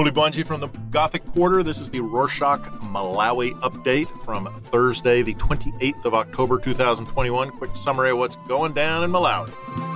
Mulibanji from the Gothic Quarter. This is the Rorschach Malawi update from Thursday, the 28th of October, 2021. Quick summary of what's going down in Malawi.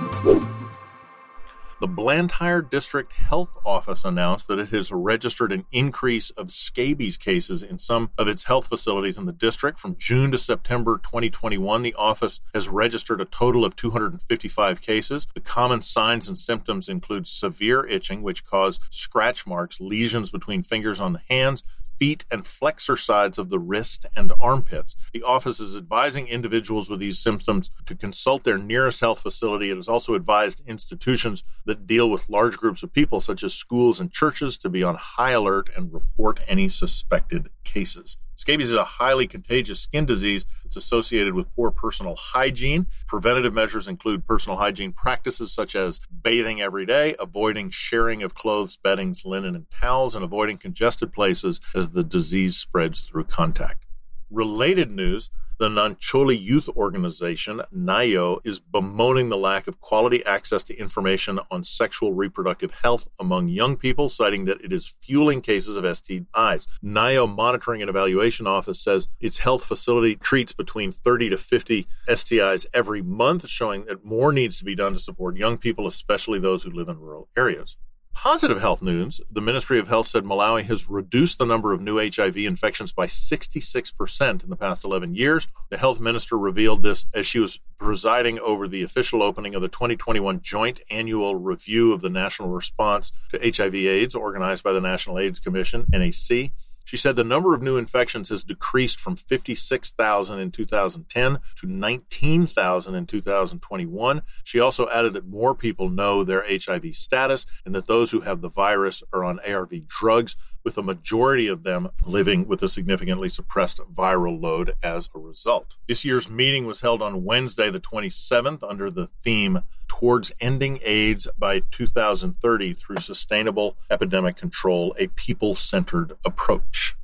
The Blantyre District Health Office announced that it has registered an increase of scabies cases in some of its health facilities in the district. From June to September 2021, the office has registered a total of 255 cases. The common signs and symptoms include severe itching, which cause scratch marks, lesions between fingers on the hands, feet and flexor sides of the wrist and armpits. The office is advising individuals with these symptoms to consult their nearest health facility. It has also advised institutions that deal with large groups of people, such as schools and churches, to be on high alert and report any suspected cases. Scabies is a highly contagious skin disease. It's associated with poor personal hygiene. Preventative measures include personal hygiene practices such as bathing every day, avoiding sharing of clothes, beddings, linen, and towels, and avoiding congested places as the disease spreads through contact. Related news the Nancholi Youth Organization, NAYO, is bemoaning the lack of quality access to information on sexual reproductive health among young people, citing that it is fueling cases of STIs. NAYO Monitoring and Evaluation Office says its health facility treats between 30 to 50 STIs every month, showing that more needs to be done to support young people, especially those who live in rural areas. Positive health news the Ministry of Health said Malawi has reduced the number of new HIV infections by 66% in the past 11 years. The health minister revealed this as she was presiding over the official opening of the 2021 Joint Annual Review of the National Response to HIV/AIDS organized by the National AIDS Commission, NAC. She said the number of new infections has decreased from 56,000 in 2010 to 19,000 in 2021. She also added that more people know their HIV status and that those who have the virus are on ARV drugs, with a majority of them living with a significantly suppressed viral load as a result. This year's meeting was held on Wednesday, the 27th, under the theme Towards Ending AIDS by 2030 through Sustainable Epidemic Control, a people centered approach.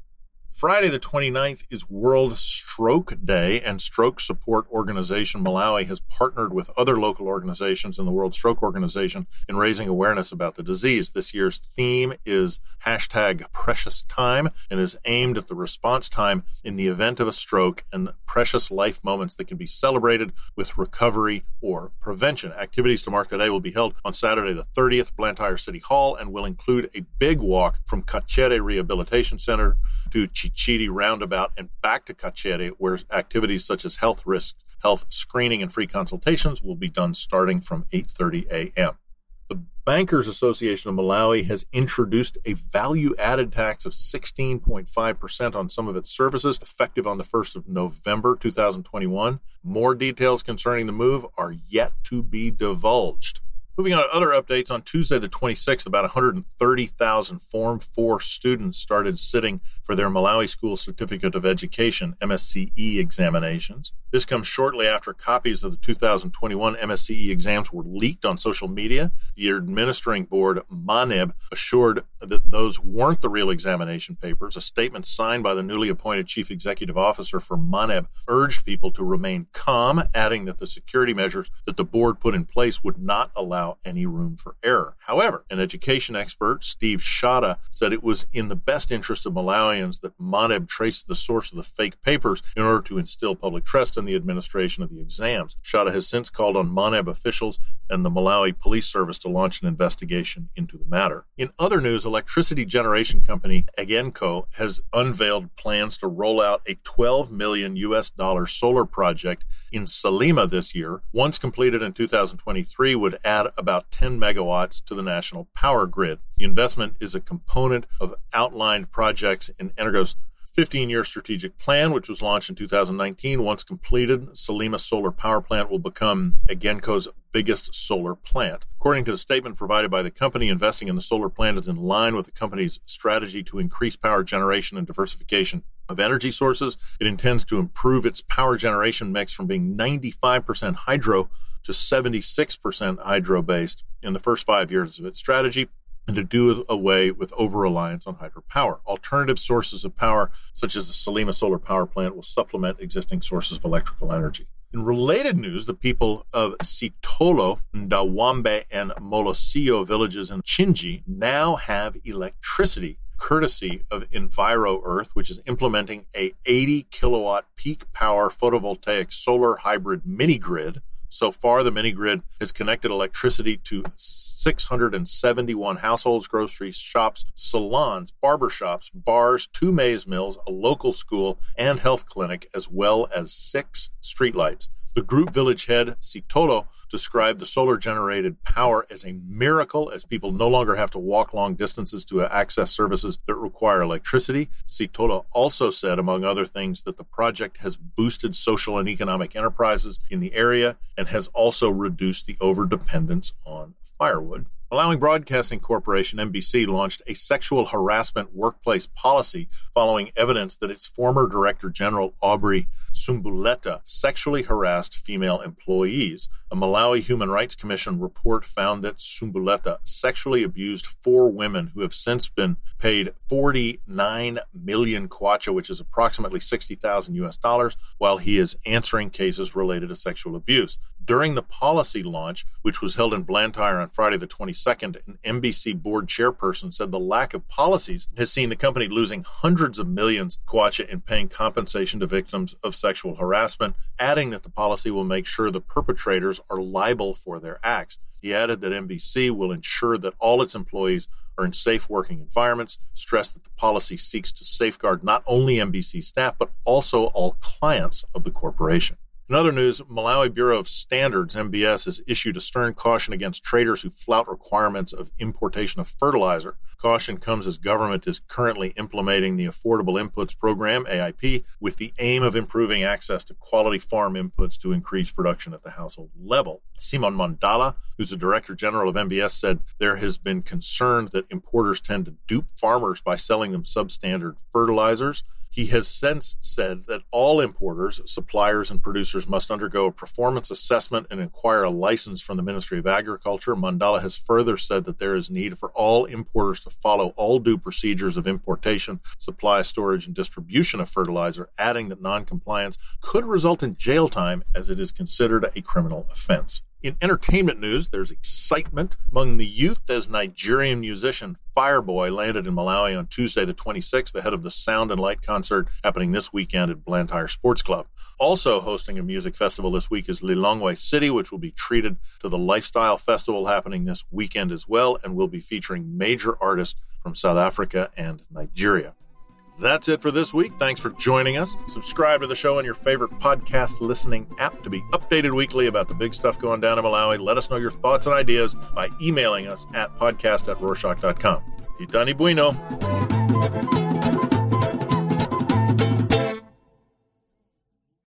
Friday, the 29th, is World Stroke Day, and Stroke Support Organization Malawi has partnered with other local organizations and the World Stroke Organization in raising awareness about the disease. This year's theme is hashtag precious time and is aimed at the response time in the event of a stroke and precious life moments that can be celebrated with recovery or prevention. Activities to mark the day will be held on Saturday, the 30th, Blantyre City Hall, and will include a big walk from Kachere Rehabilitation Center to Chichiri Roundabout and back to Kachere, where activities such as health risk, health screening, and free consultations will be done starting from 8:30 a.m. The Bankers Association of Malawi has introduced a value added tax of 16.5% on some of its services, effective on the 1st of November 2021. More details concerning the move are yet to be divulged. Moving on to other updates, on Tuesday the 26th, about 130,000 Form 4 students started sitting for their Malawi School Certificate of Education MSCE examinations. This comes shortly after copies of the 2021 MSCE exams were leaked on social media. The administering board, MANEB, assured that those weren't the real examination papers. A statement signed by the newly appointed chief executive officer for MANEB urged people to remain calm, adding that the security measures that the board put in place would not allow allow any room for error. However, an education expert, Steve Shada, said it was in the best interest of Malawians that MANEB traced the source of the fake papers in order to instill public trust in the administration of the exams. Shada has since called on MANEB officials and the Malawi Police Service to launch an investigation into the matter. In other news, electricity generation company Egenco has unveiled plans to roll out a 12 million US dollar solar project in Salima this year. Once completed in 2023 would add about 10 megawatts to the national power grid. The investment is a component of outlined projects in Egenco's 15 year strategic plan, which was launched in 2019. Once completed, Salima Solar Power Plant will become Egenco's biggest solar plant. According to the statement provided by the company, investing in the solar plant is in line with the company's strategy to increase power generation and diversification of energy sources. It intends to improve its power generation mix from being 95% hydro to 76% hydro based in the first five years of its strategy and to do away with over reliance on hydropower. Alternative sources of power, such as the Salima solar power plant, will supplement existing sources of electrical energy. In related news, the people of Sitolo, Ndawambe, and Molosio villages in Chinji now have electricity courtesy of Enviro Earth, which is implementing a 80 kilowatt peak power photovoltaic solar hybrid mini grid. So far, the mini grid has connected electricity to 671 households, grocery shops, salons, barbershops, bars, two maize mills, a local school, and health clinic, as well as six streetlights. The group village head, Sitolo, described the solar generated power as a miracle as people no longer have to walk long distances to access services that require electricity. Sitolo also said, among other things, that the project has boosted social and economic enterprises in the area and has also reduced the overdependence on firewood. Malawi Broadcasting Corporation, MBC, launched a sexual harassment workplace policy following evidence that its former Director General, Aubrey Sumbuleta, sexually harassed female employees. A Malawi Human Rights Commission report found that Sumbuleta sexually abused four women who have since been paid 49 million kwacha, which is approximately 60,000 US dollars, while he is answering cases related to sexual abuse. During the policy launch, which was held in Blantyre on Friday the 22nd, an MBC board chairperson said the lack of policies has seen the company losing hundreds of millions kwacha in paying compensation to victims of sexual harassment, adding that the policy will make sure the perpetrators are liable for their acts. He added that MBC will ensure that all its employees are in safe working environments, stressed that the policy seeks to safeguard not only MBC staff, but also all clients of the corporation. In other news, Malawi Bureau of Standards, MBS, has issued a stern caution against traders who flout requirements of importation of fertilizer. Caution comes as government is currently implementing the Affordable Inputs Program, AIP, with the aim of improving access to quality farm inputs to increase production at the household level. Simon Mandala, who's the Director General of MBS, said there has been concern that importers tend to dupe farmers by selling them substandard fertilizers. He has since said that all importers, suppliers, and producers must undergo a performance assessment and acquire a license from the Ministry of Agriculture. Mandala has further said that there is need for all importers to follow all due procedures of importation, supply, storage, and distribution of fertilizer, adding that noncompliance could result in jail time as it is considered a criminal offense. In entertainment news, there's excitement among the youth as Nigerian musician Fireboy landed in Malawi on Tuesday, the 26th, ahead of the Sound and Light concert happening this weekend at Blantyre Sports Club. Also hosting a music festival this week is Lilongwe City, which will be treated to the Lifestyle Festival happening this weekend as well, and will be featuring major artists from South Africa and Nigeria. That's it for this week. Thanks for joining us. Subscribe to the show on your favorite podcast listening app to be updated weekly about the big stuff going down in Malawi. Let us know your thoughts and ideas by emailing us at podcast at rorschach.com. Itani bueno.